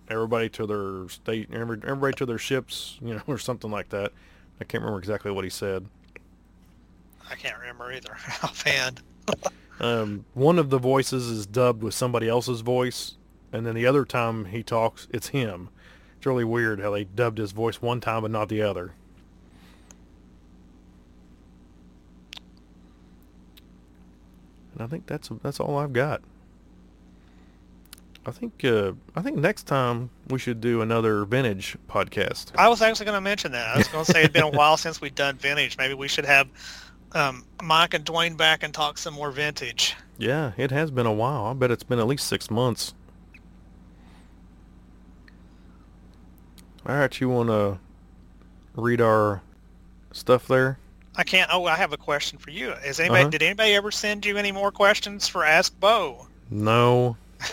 everybody to their state, everybody to their ships, you know, *laughs* or something like that. I can't remember exactly what he said. I can't remember either *laughs* offhand. *laughs* Um, one of the voices is dubbed with somebody else's voice, and then the other time he talks, it's him. It's really weird how they dubbed his voice one time but not the other. And I think that's that's all I've got. I think uh, I think next time we should do another vintage podcast. I was actually going to mention that. I was going to say it's been a while since we've done vintage. Maybe we should have um, Mike and Dwayne back and talk some more vintage. Yeah, it has been a while. I bet it's been at least six months. All right, you want to read our stuff there? I can't. Oh, I have a question for you. Is anybody? Uh-huh. Did anybody ever send you any more questions for Ask Bo? No, *laughs*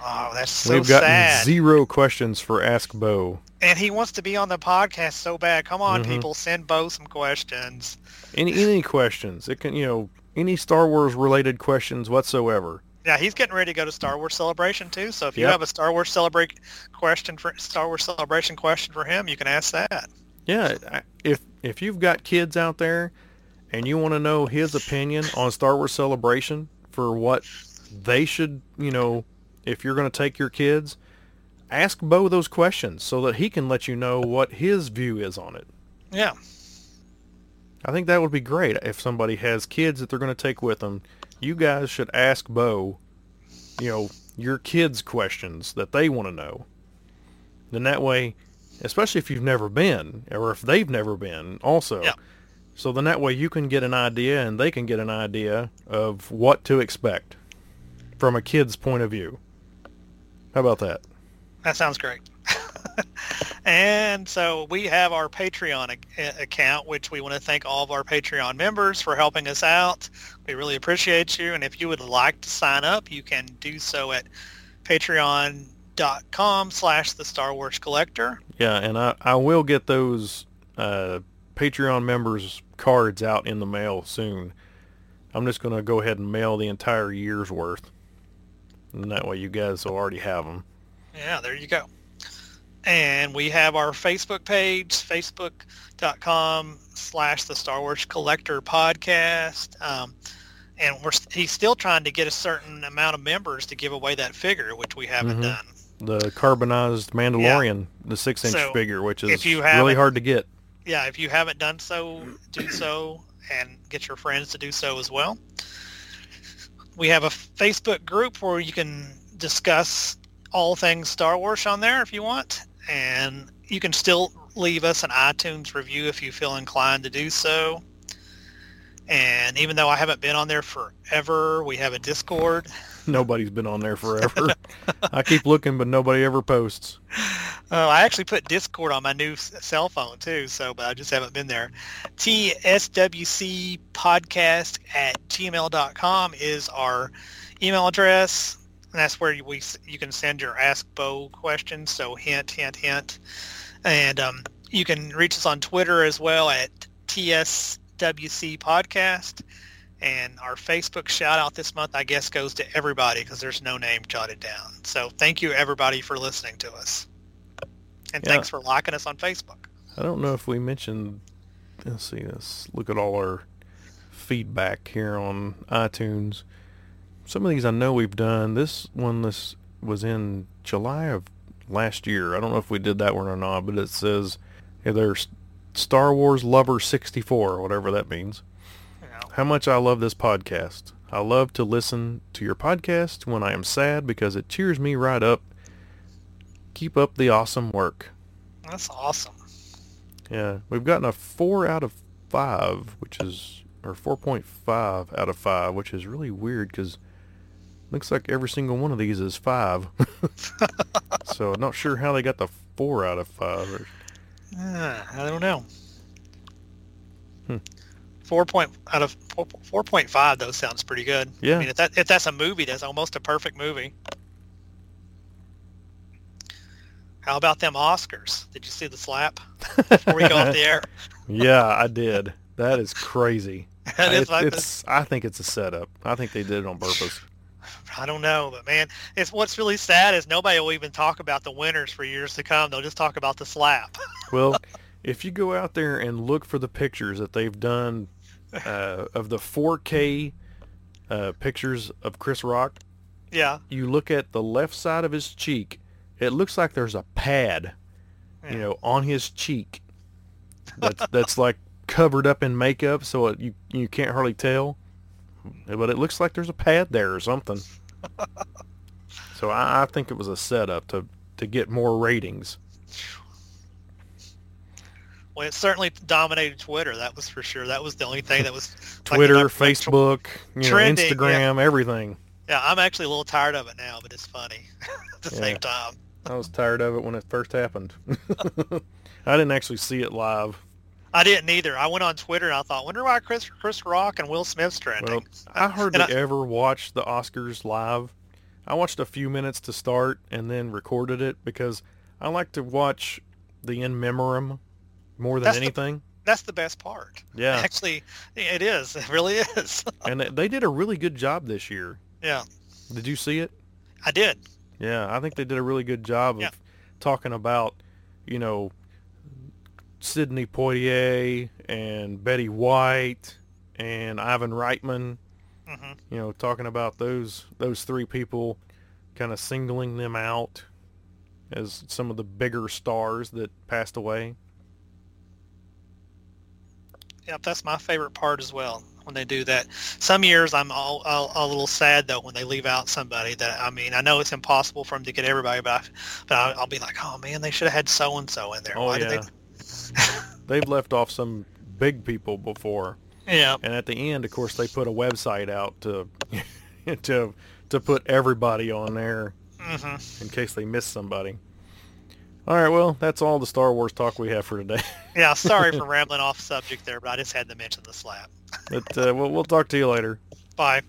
Oh, that's so we've gotten sad. zero questions for Ask Bo. and he wants to be on the podcast so bad. Come on, Mhm. people, send Bo some questions. Any any questions? It can you know any Star Wars related questions whatsoever. Yeah, he's getting ready to go to Star Wars Celebration too. So if you Yep. have a Star Wars celebrate question for Star Wars Celebration question for him, you can ask that. Yeah, if if you've got kids out there and you want to know his opinion on Star Wars Celebration for what they should, you know, if you're going to take your kids, ask Bo those questions so that he can let you know what his view is on it. Yeah. I think that would be great if somebody has kids that they're going to take with them. You guys should ask Bo, you know, your kids' questions that they want to know. Then that way, especially if you've never been or if they've never been also. Yeah. So then that way you can get an idea and they can get an idea of what to expect from a kid's point of view. How about that? That sounds great. *laughs* and so we have our Patreon ac- eh, account, which we want to thank all of our Patreon members for helping us out. We really appreciate you. And if you would like to sign up, you can do so at patreon.com slash the Star Wars Collector. Yeah, and I, I will get those uh, Patreon members cards out in the mail soon. I'm just going to go ahead and mail the entire year's worth. And that way you guys will already have them. Yeah, there you go. And we have our Facebook page, facebook.com slash the Star Wars Collector Podcast. Um, and we're he's still trying to get a certain amount of members to give away that figure, which we haven't Mhm. done. The carbonized Mandalorian, the six-inch So, figure, which is really hard to get. Yeah, if you haven't done so, do so and get your friends to do so as well. We have a Facebook group where you can discuss all things Star Wars on there if you want. And you can still leave us an iTunes review if you feel inclined to do so. And even though I haven't been on there forever, we have a Discord. *laughs* Nobody's been on there forever. I keep looking, but nobody ever posts. Oh, I actually put Discord on my new cell phone too, so but I just haven't been there. TSWC podcast at gmail.com is our email address. And that's where you, we you can send your Ask Bo questions. So hint, hint, hint. And um, you can reach us on Twitter as well at TSWC podcast. And our Facebook shout out this month, I guess, goes to everybody because there's no name jotted down. So thank you everybody for listening to us. And Yeah. thanks for liking us on Facebook. I don't know if we mentioned. Let's see. Let's look at all our feedback here on iTunes. Some of these I know we've done. This one, this was in July of last year. I don't know if we did that one or not, but it says yeah, there's Star Wars Lover 64, whatever that means. How much I love this podcast. I love to listen to your podcast when I am sad because it cheers me right up. Keep up the awesome work. that's awesome. Yeah, we've gotten a four out of five, which is or four point five out of five, which is really weird because looks like every single one of these is five. *laughs* so I'm not sure how they got the four out of five. Or, Uh, I don't know. Hmm. Four point out of four, four point five though sounds pretty good. Yeah. I mean, if that if that's a movie, that's almost a perfect movie. How about them Oscars? Did you see the slap before we go off the air? *laughs* yeah, I did. That is crazy. *laughs* That is It- like- it's. I think it's a setup. I think they did it on purpose. I don't know, but man, it's what's really sad is nobody will even talk about the winners for years to come. They'll just talk about the slap. *laughs* Well, if you go out there and look for the pictures that they've done uh, of the 4K uh, pictures of Chris Rock, yeah. you look at the left side of his cheek, it looks like there's a pad, you know, on his cheek. That's *laughs* that's like covered up in makeup, so it, you you can't hardly tell. But it looks like there's a pad there or something. *laughs* So I, I think it was a setup to to get more ratings. Well, it certainly dominated Twitter. That was for sure. That was the only thing that was *laughs* Twitter, like, Facebook, you know, trending, yeah. Instagram, everything. Yeah, I'm actually a little tired of it now, but it's funny *laughs* at the Yeah. same time. I was tired of it when it first happened. *laughs* I didn't actually see it live. I didn't either. I went on Twitter and I thought, wonder why Chris Chris Rock and Will Smith's trending. Well, I hardly I- ever watched the Oscars live. I watched a few minutes to start and then recorded it because I like to watch the in memoriam more than That's the- anything. That's the best part. Yeah, Actually, it is. *laughs* It really is. *laughs* and they- did a really good job this year. yeah, Did you see it? I did. Yeah, I think they did a really good job of Yeah. talking about, you know, Sidney Poitier and Betty White and Ivan Reitman. hmm You know, talking about those those three people, kind of singling them out as some of the bigger stars that passed away. Yep, that's my favorite part as well when they do that. Some years I'm all, all, a little sad though when they leave out somebody that I mean I know it's impossible for them to get everybody, but I, but I'll, I'll be like, oh man, they should have had so and so in there. Oh Why yeah, did *laughs* they've left off some big people before. Yeah, And at the end, of course, they put a website out to *laughs* to to put everybody on there hmm in case they miss somebody. All right, well, that's all the Star Wars talk we have for today. *laughs* yeah. Sorry for rambling off subject there, but I just had to mention the slap. But uh, we'll, we'll talk to you later. Bye.